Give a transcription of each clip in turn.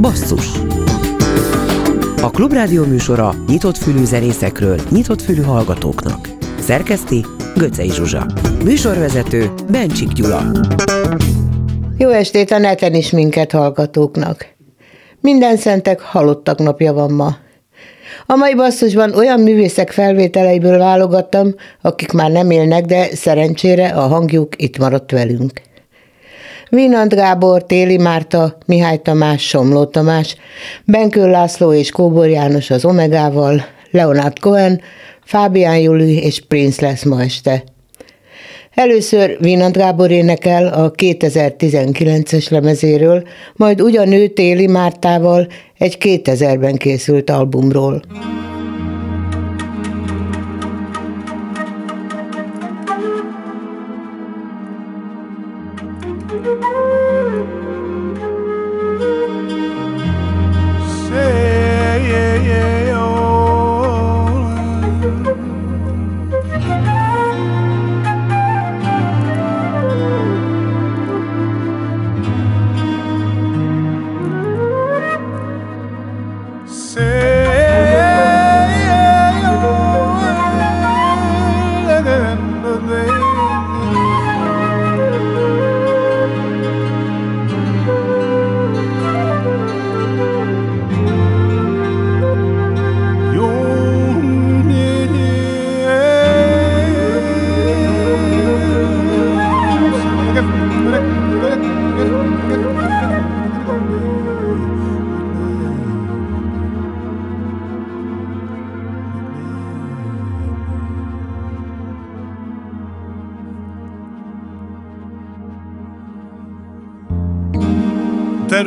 Basszus A Klubrádió műsora nyitott fülű zenészekről, nyitott fülű hallgatóknak. Szerkeszti Göcej Zsuzsa. Műsorvezető Bencsik Gyula. Jó estét a neten is minket hallgatóknak. Minden szentek halottak napja van ma. A mai basszusban olyan művészek felvételeiből válogattam, akik már nem élnek, de szerencsére a hangjuk itt maradt velünk. Vinant Gábor, Téli Márta, Mihály Tamás, Somló Tamás, Benkő László és Kóbor János az Omegával, Leonard Cohen, Fábián Juli és Prince lesz ma este. Először Vinant Gábor énekel a 2019-es lemezéről, majd ugyan ő Téli Mártával egy 2000-ben készült albumról.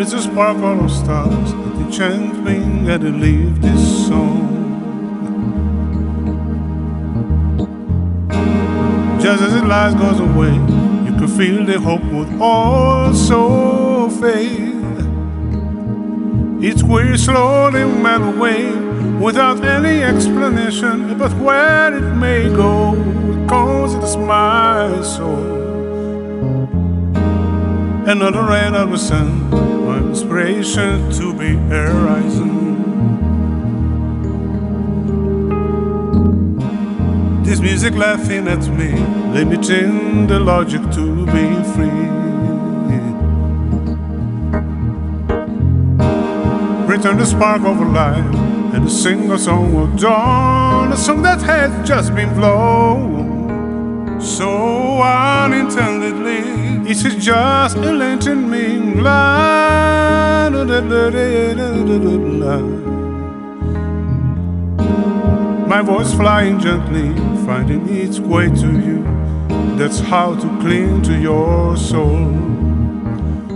There is a sparkle of stars that enchant me and to leave this song. Just as the light goes away, you can feel the hope would also fade. It's way slowly melt away without any explanation, but where it may go, it goes, it's my soul. Another rain of the sun, inspiration to be a horizon. This music laughing at me, limiting the logic to be free. Return the spark of life and sing a song of dawn, a song that has just been blown so unintendedly. It is just a lantern mean My voice flying gently, finding its way to you. That's how to cling to your soul.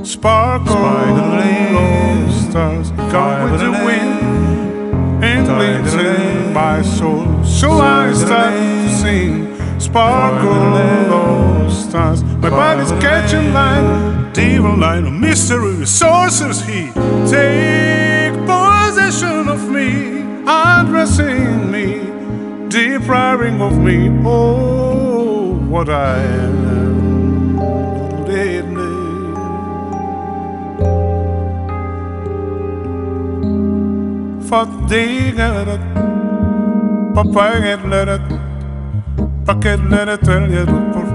Sparkle, Spider stars, come with the wind and glinting my soul. So I start to sing. Sparkle, the stars, my body's catching light. Devil light of mystery, resources he take possession of me, undressing me, depriving of me oh what I am. Get let it, it it, for papa get let it. Von Len gegen let let let for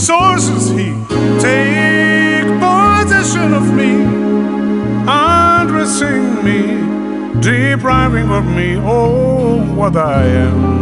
sources he take possession of me, undressing me depriving of me all what I am.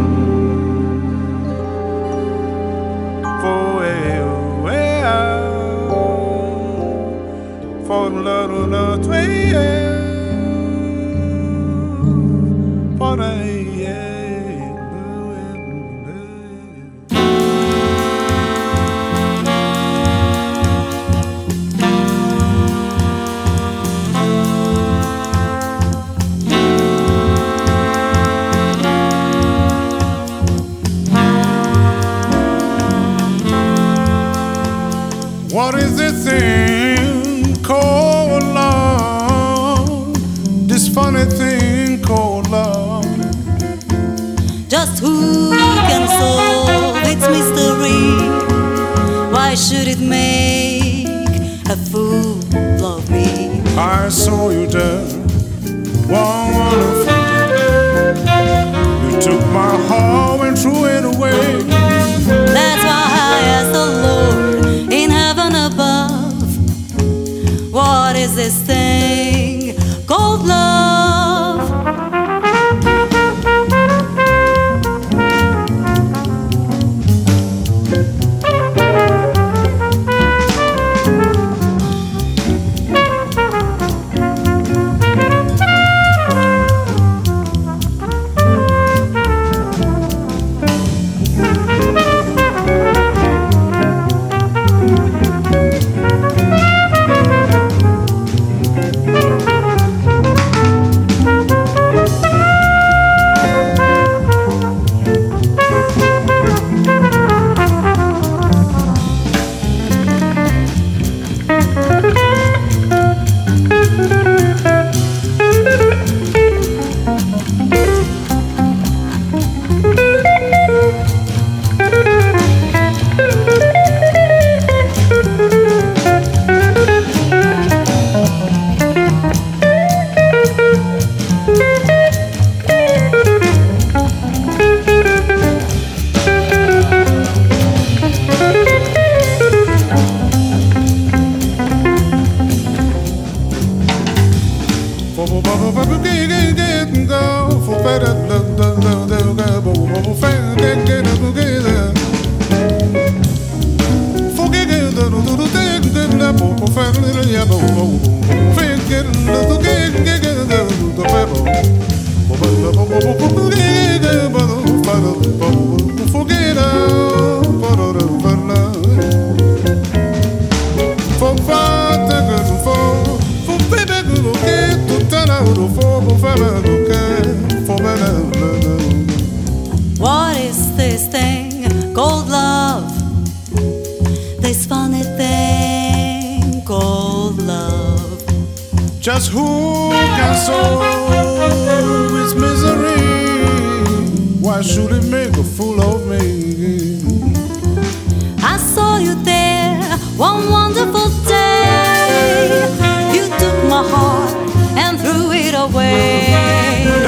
of love. Just who can solve its misery? Why should it make a fool of me? I saw you there one wonderful day. You took my heart and threw it away.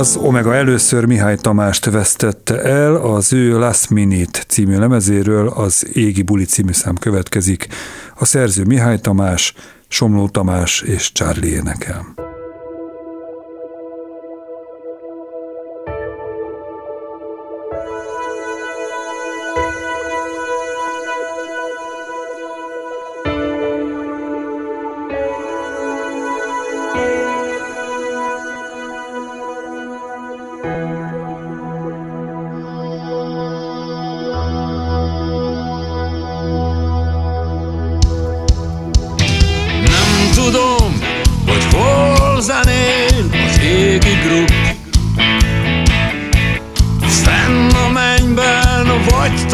Az Omega először Mihály Tamást vesztette el, az ő Last Minute című lemezéről az Égi Buli című szám következik. A szerző Mihály Tamás, Somló Tamás és Charlie énekel.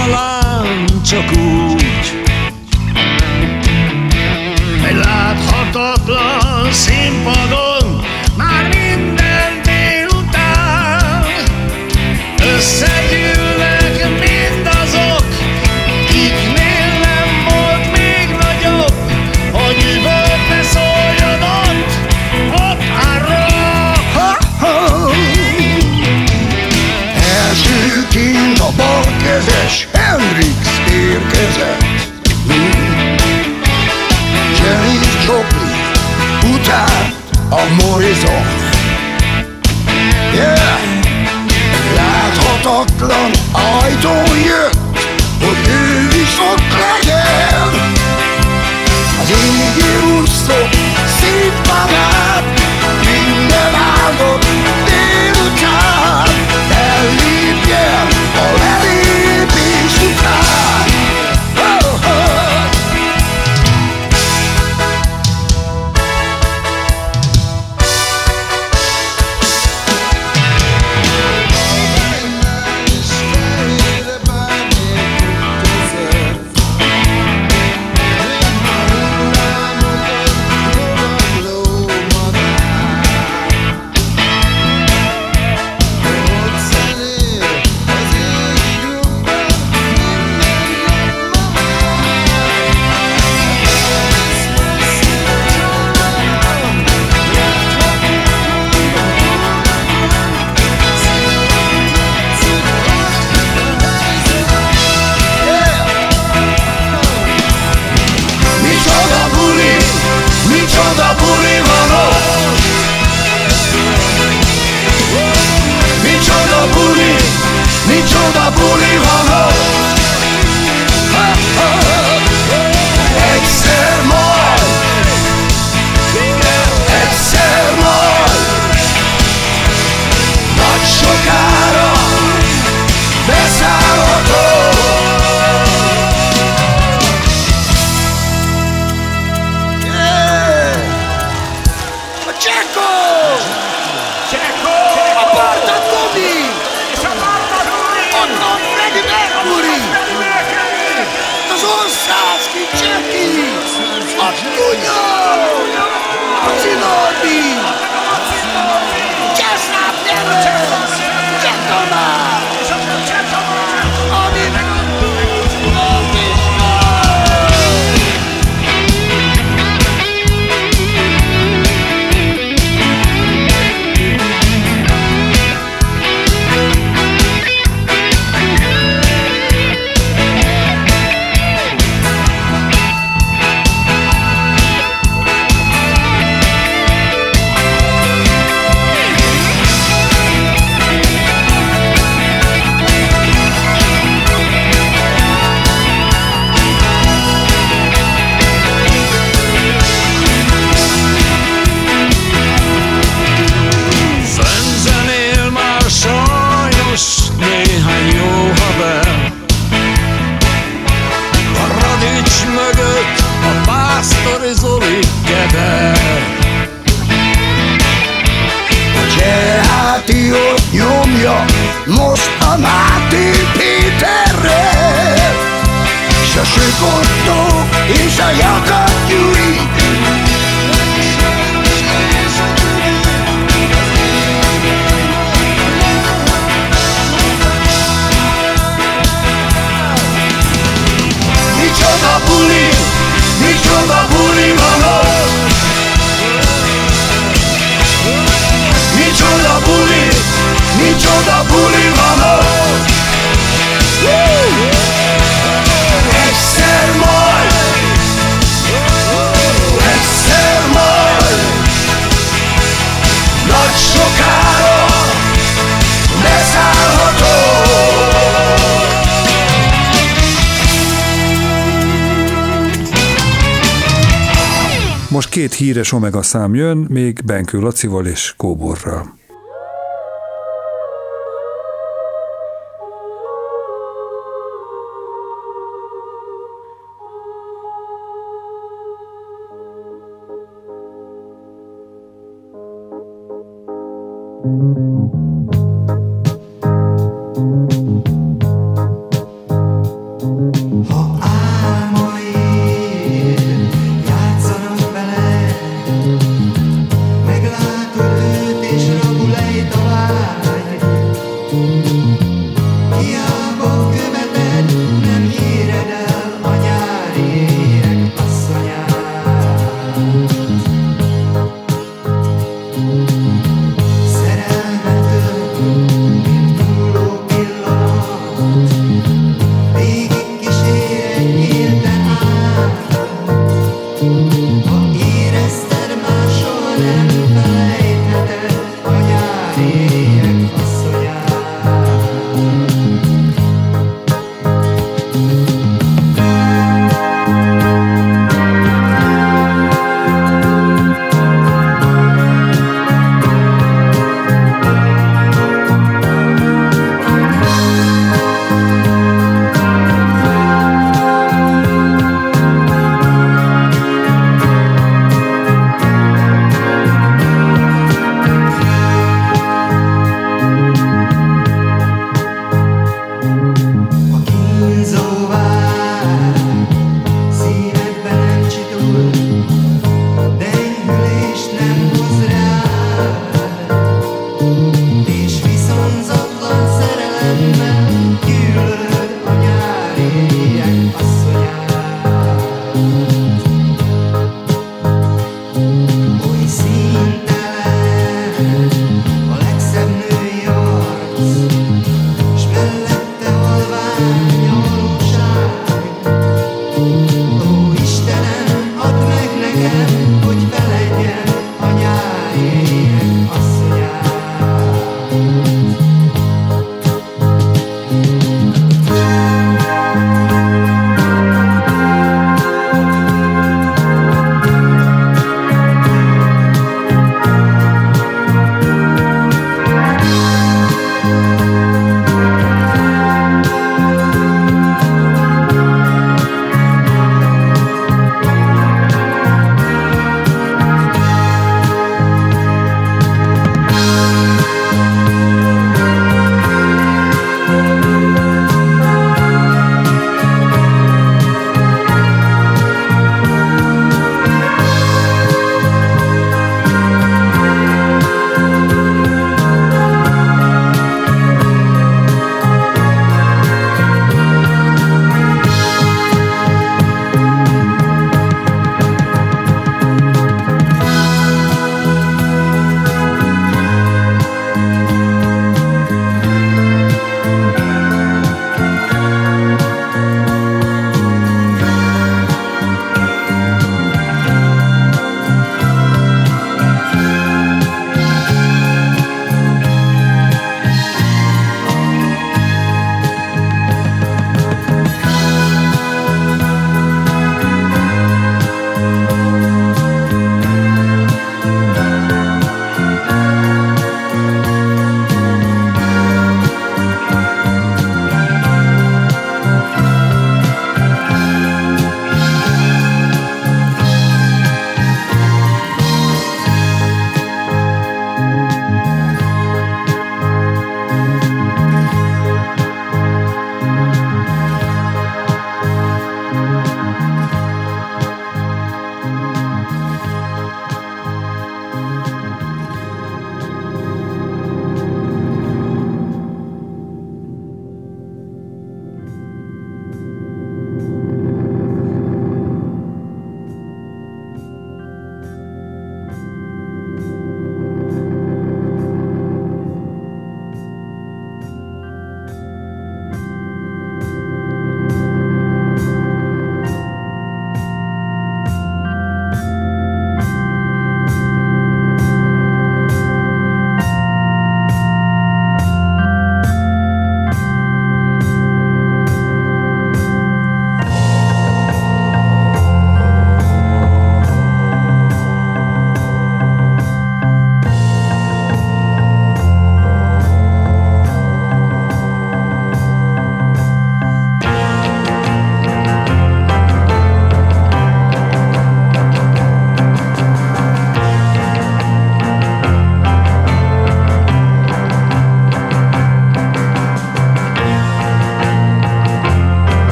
talán csak úgy. Egy láthatatlan színpadon Már minden délután Összegyűl a morizom Yeah. Láthatatlan ajtó jött. kuttu, a jakaa. Most két híres Omega szám jön, még Benkő Lacival és Kóborral.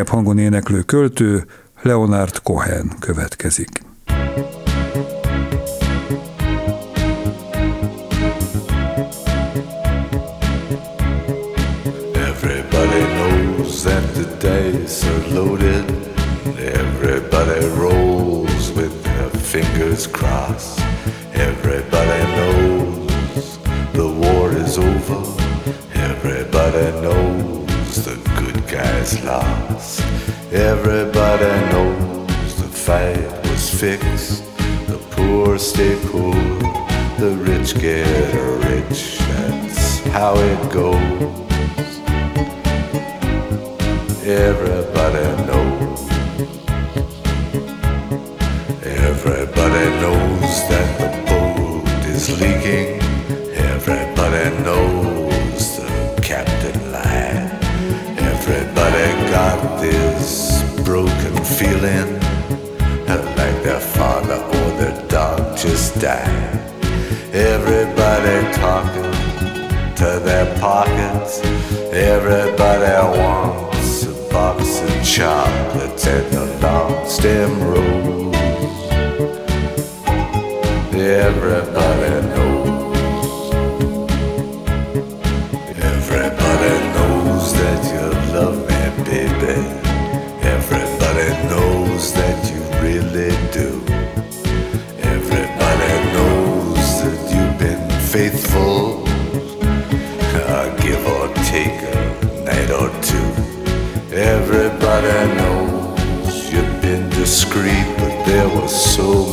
mélyebb hangon éneklő költő Leonard Cohen következik. fix. The poor stay poor, the rich get rich. That's how it goes. Everybody knows. Everybody knows that the boat is leaking. Everybody knows the captain lied. Everybody got this broken feeling. just die. Everybody talking to their pockets. Everybody wants a box of chocolates and a long stem rose. Everybody. discreet, but there was so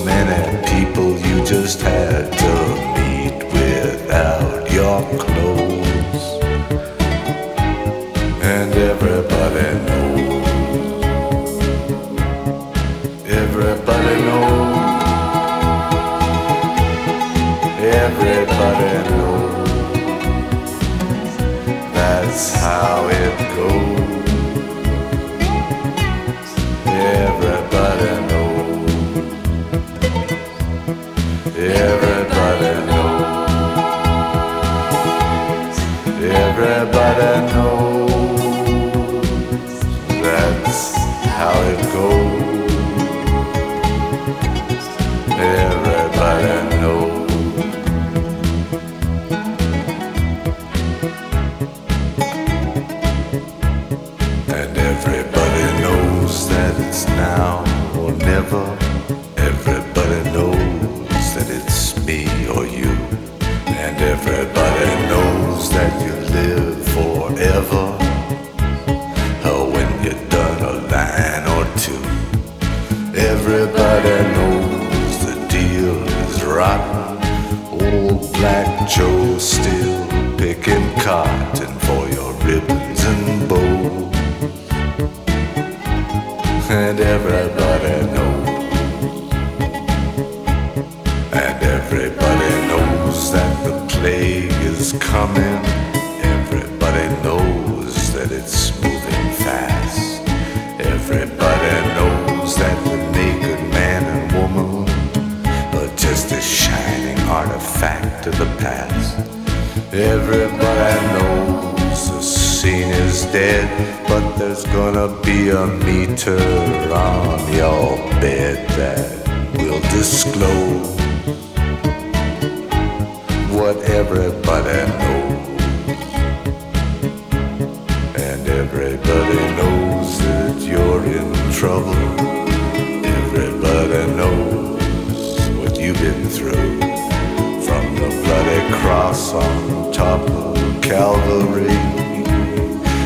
from the bloody cross on top of Calvary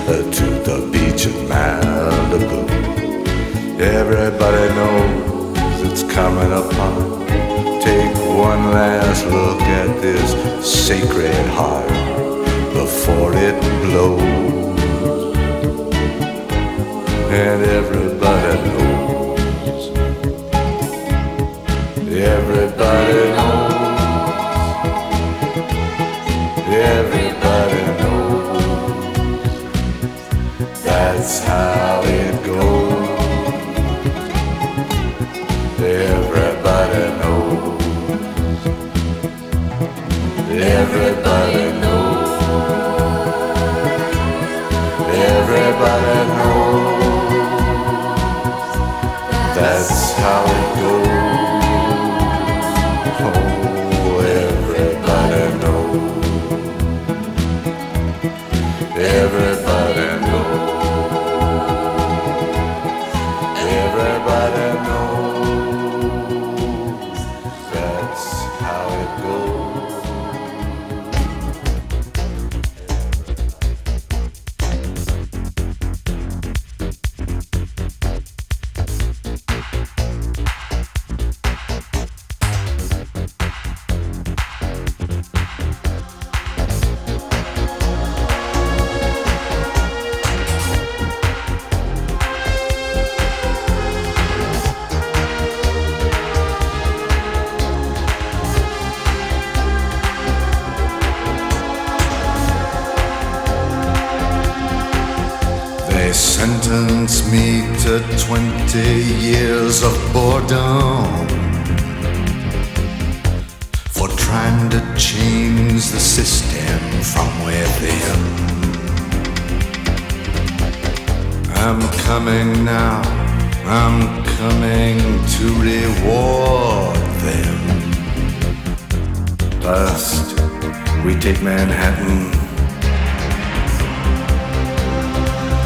uh, to the beach in Malibu. Everybody knows it's coming upon. Take one last look at this sacred heart before it blows. And everybody knows. Everybody sentenced me to 20 years of boredom for trying to change the system from within. I'm coming now, I'm coming to reward them. First, we take Manhattan.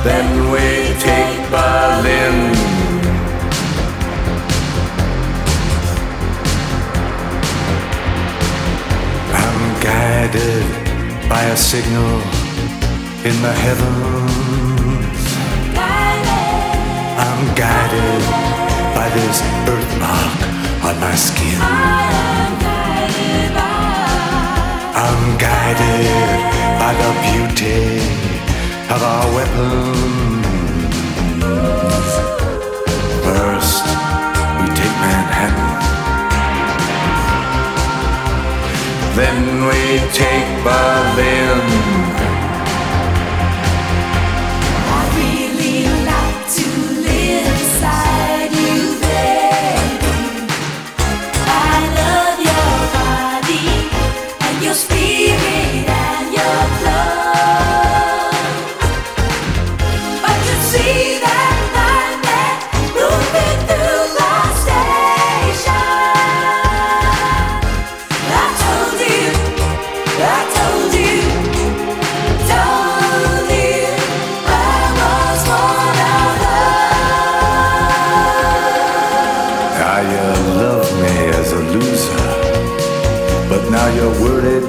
Then we take Berlin. I'm guided by a signal in the heavens. I'm guided by this birthmark on my skin. I'm guided by the beauty of our weapons. First, we take Manhattan. Then we take Berlin.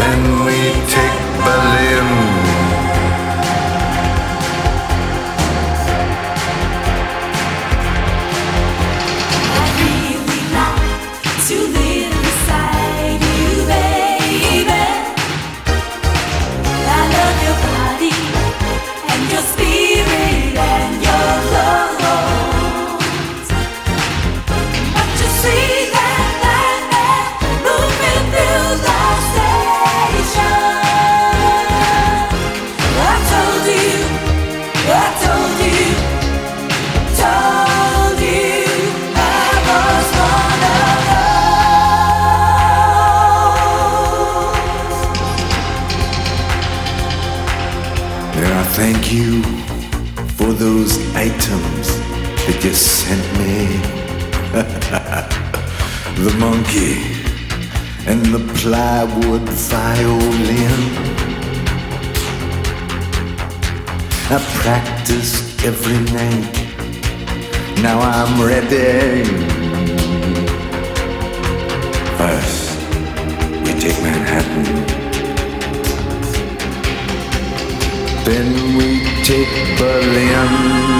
Then we take Berlin. I really plywood violin. I practiced every night. Now I'm ready. First, we take Manhattan. Then we take Berlin.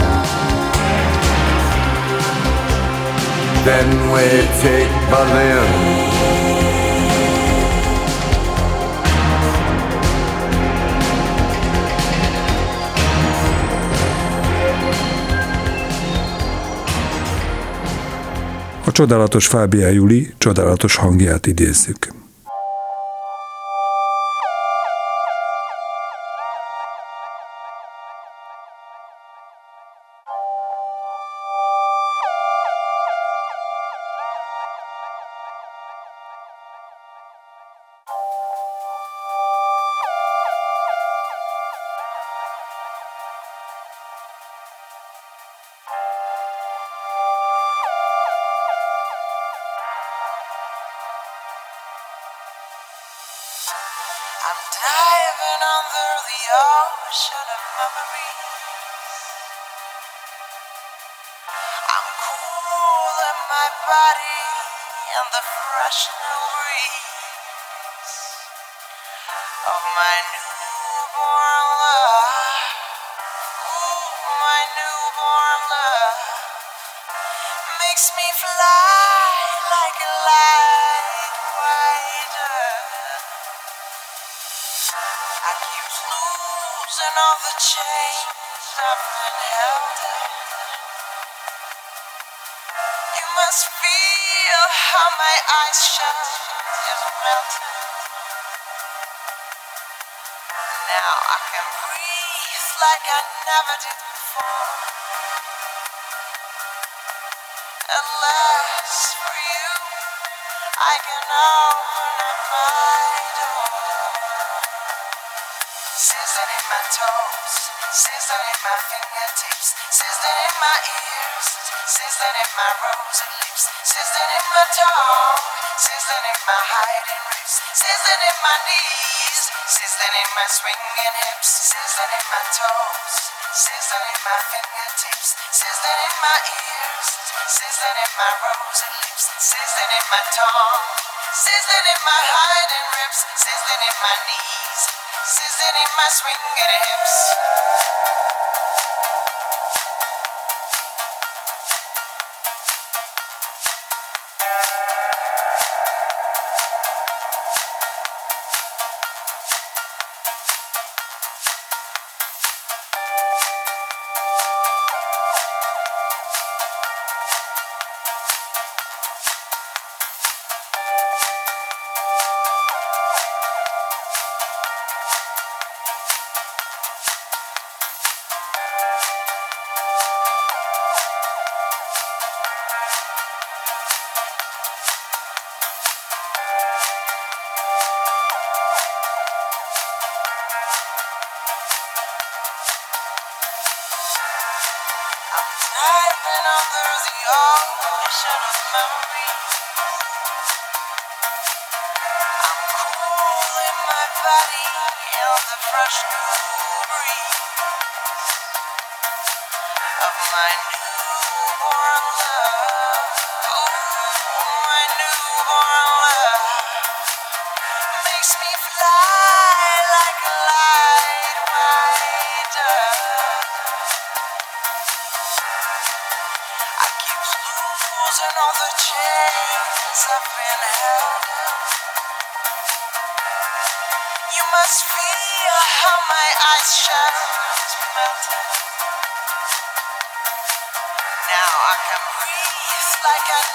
Then we take Berlin. A csodálatos Fábián Juli csodálatos hangját idézzük. Can breathe like I never did before. Last, for you, I can open up my door. My toes, sizzling in my fingertips, sizzling in my ears, sizzling in my rosy lips, sizzling in my tongue, sizzling in my hiding ribs, sizzling in my knees, sizzling in my swinging hips, sizzling in my toes, sizzling in my fingertips, sizzling in my ears, sizzling in my rosy lips, sizzling in my tongue, sizzling in my hiding ribs, sizzling in my knees, sizzling in my swinging hips. Ice shadows melting. Now I can breathe like I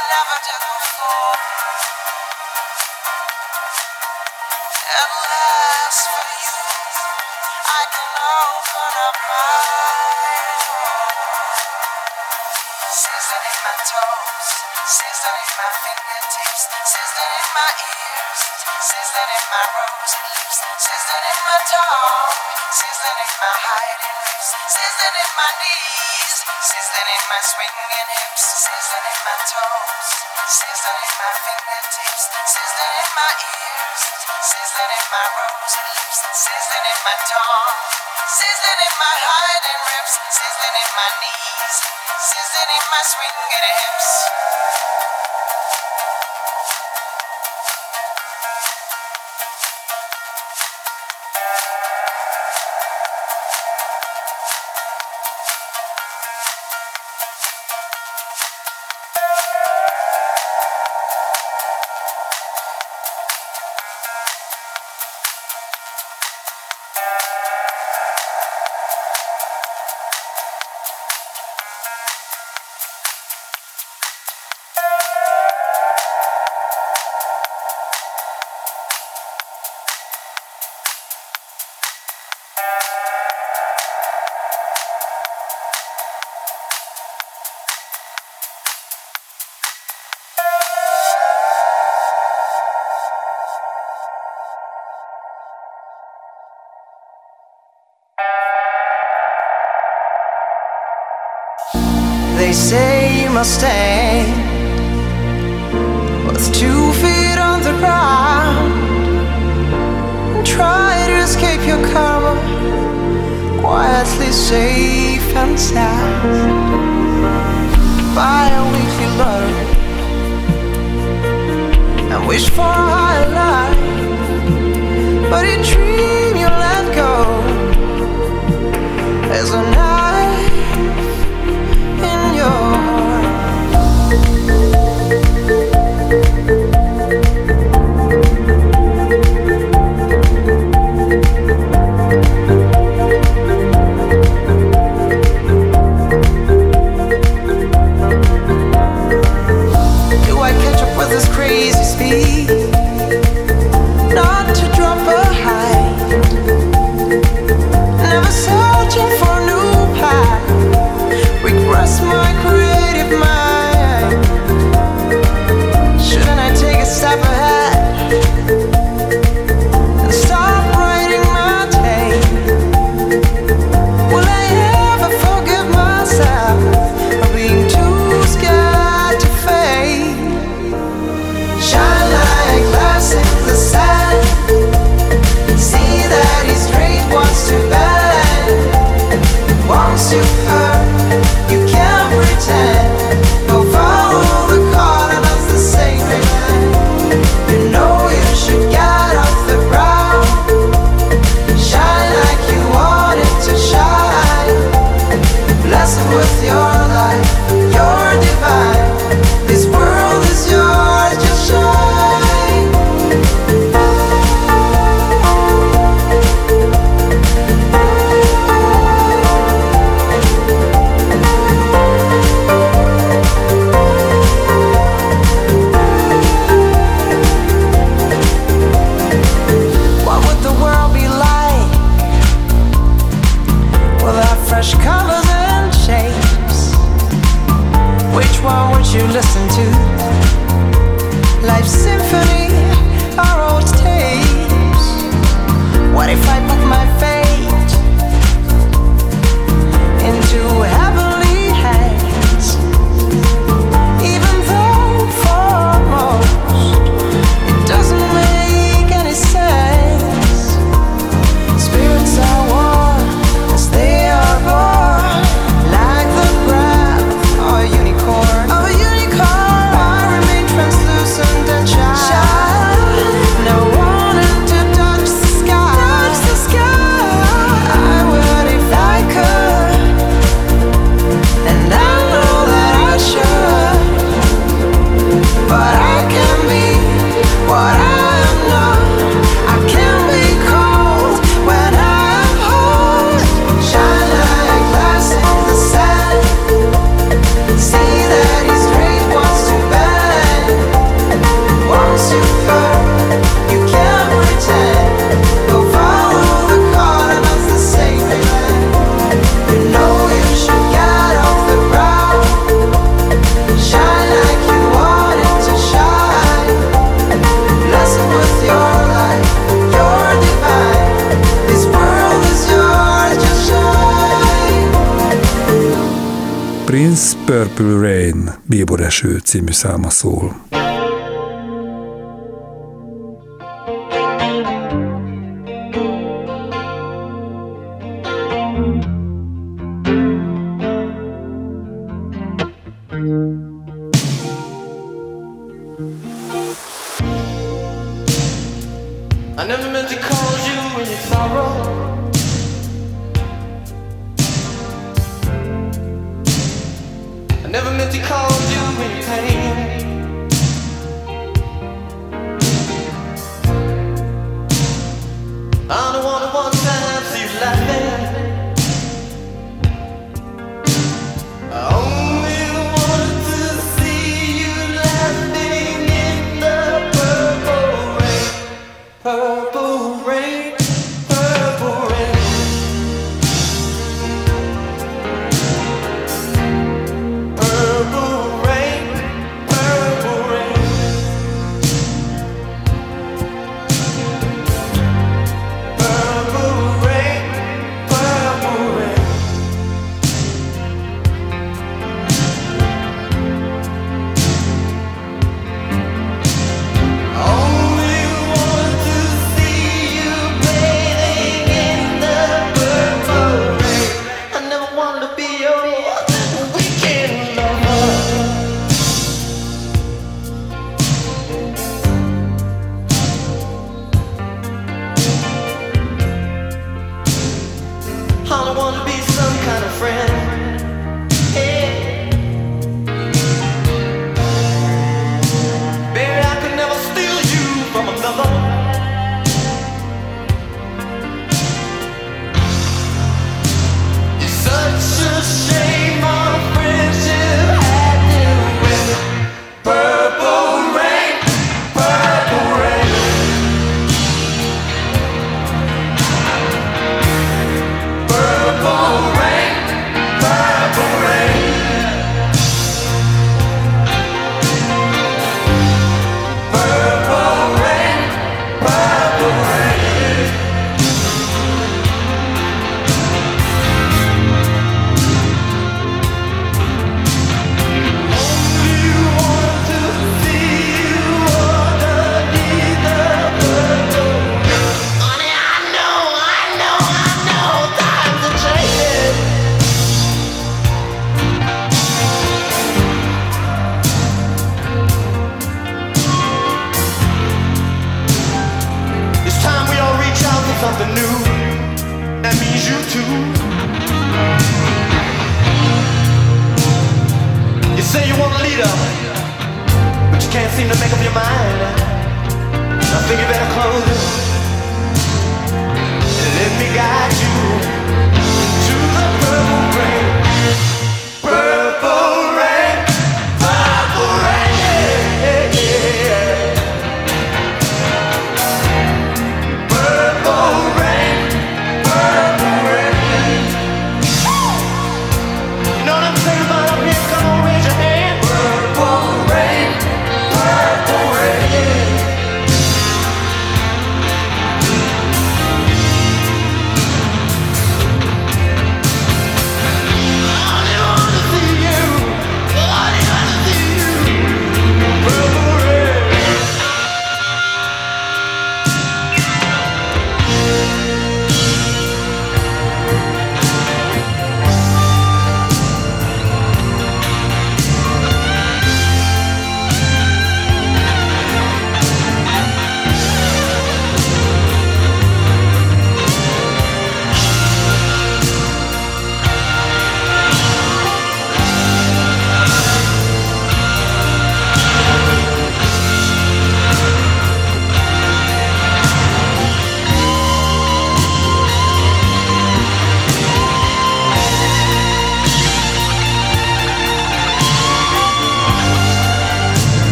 toes, sizzling in my fingertips, sizzling in my ears, sizzling in my rosy lips, sizzling in my tongue, sizzling in my hiding lips, sizzling in my knees, sizzling in my swinging hips, sizzling in my toes, sizzling in my fingertips, sizzling in my ears, sizzling in my rosy lips, sizzling in my tongue, sizzling in my hiding lips, sizzling in my knees, sizzling in my swinging hips. Must stand with two feet on the ground. And try to escape your karma quietly safe and sound. Buy a weekly lottery and wish for a higher life, but a dream you let go. As a what? I Purple Rain, Bíboreső című száma szól.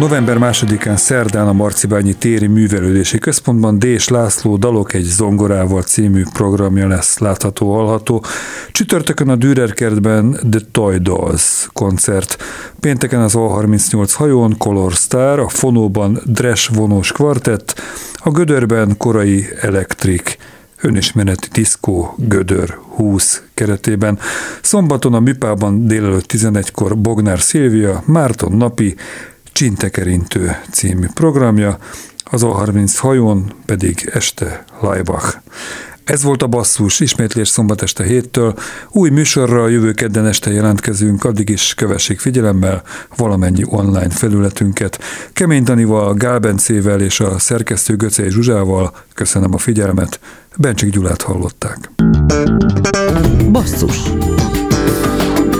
November másodikán szerdán a Marcibányi Téri Művelődési Központban Dés László Dalok egy zongorával című programja lesz látható, hallható. Csütörtökön a Dürer kertben The Toy Dolls koncert. Pénteken az A38 hajón Color Star, a Fonóban Dresh vonós kvartett, a Gödörben korai elektrik önismereti diszkó Gödör 20 keretében. Szombaton a Műpában délelőtt 11-kor Bognár Szilvia, Márton Napi, Csintekerintő című programja, az A30 hajón pedig este Leibach. Ez volt a basszus, ismétlés szombat este héttől. Új műsorra jövő kedden este jelentkezünk, addig is kövessék figyelemmel valamennyi online felületünket. Kemény Danival, Gál Bencével és a szerkesztő Göcei Zsuzsával köszönöm a figyelmet. Bencsik Gyulát hallották. Basszus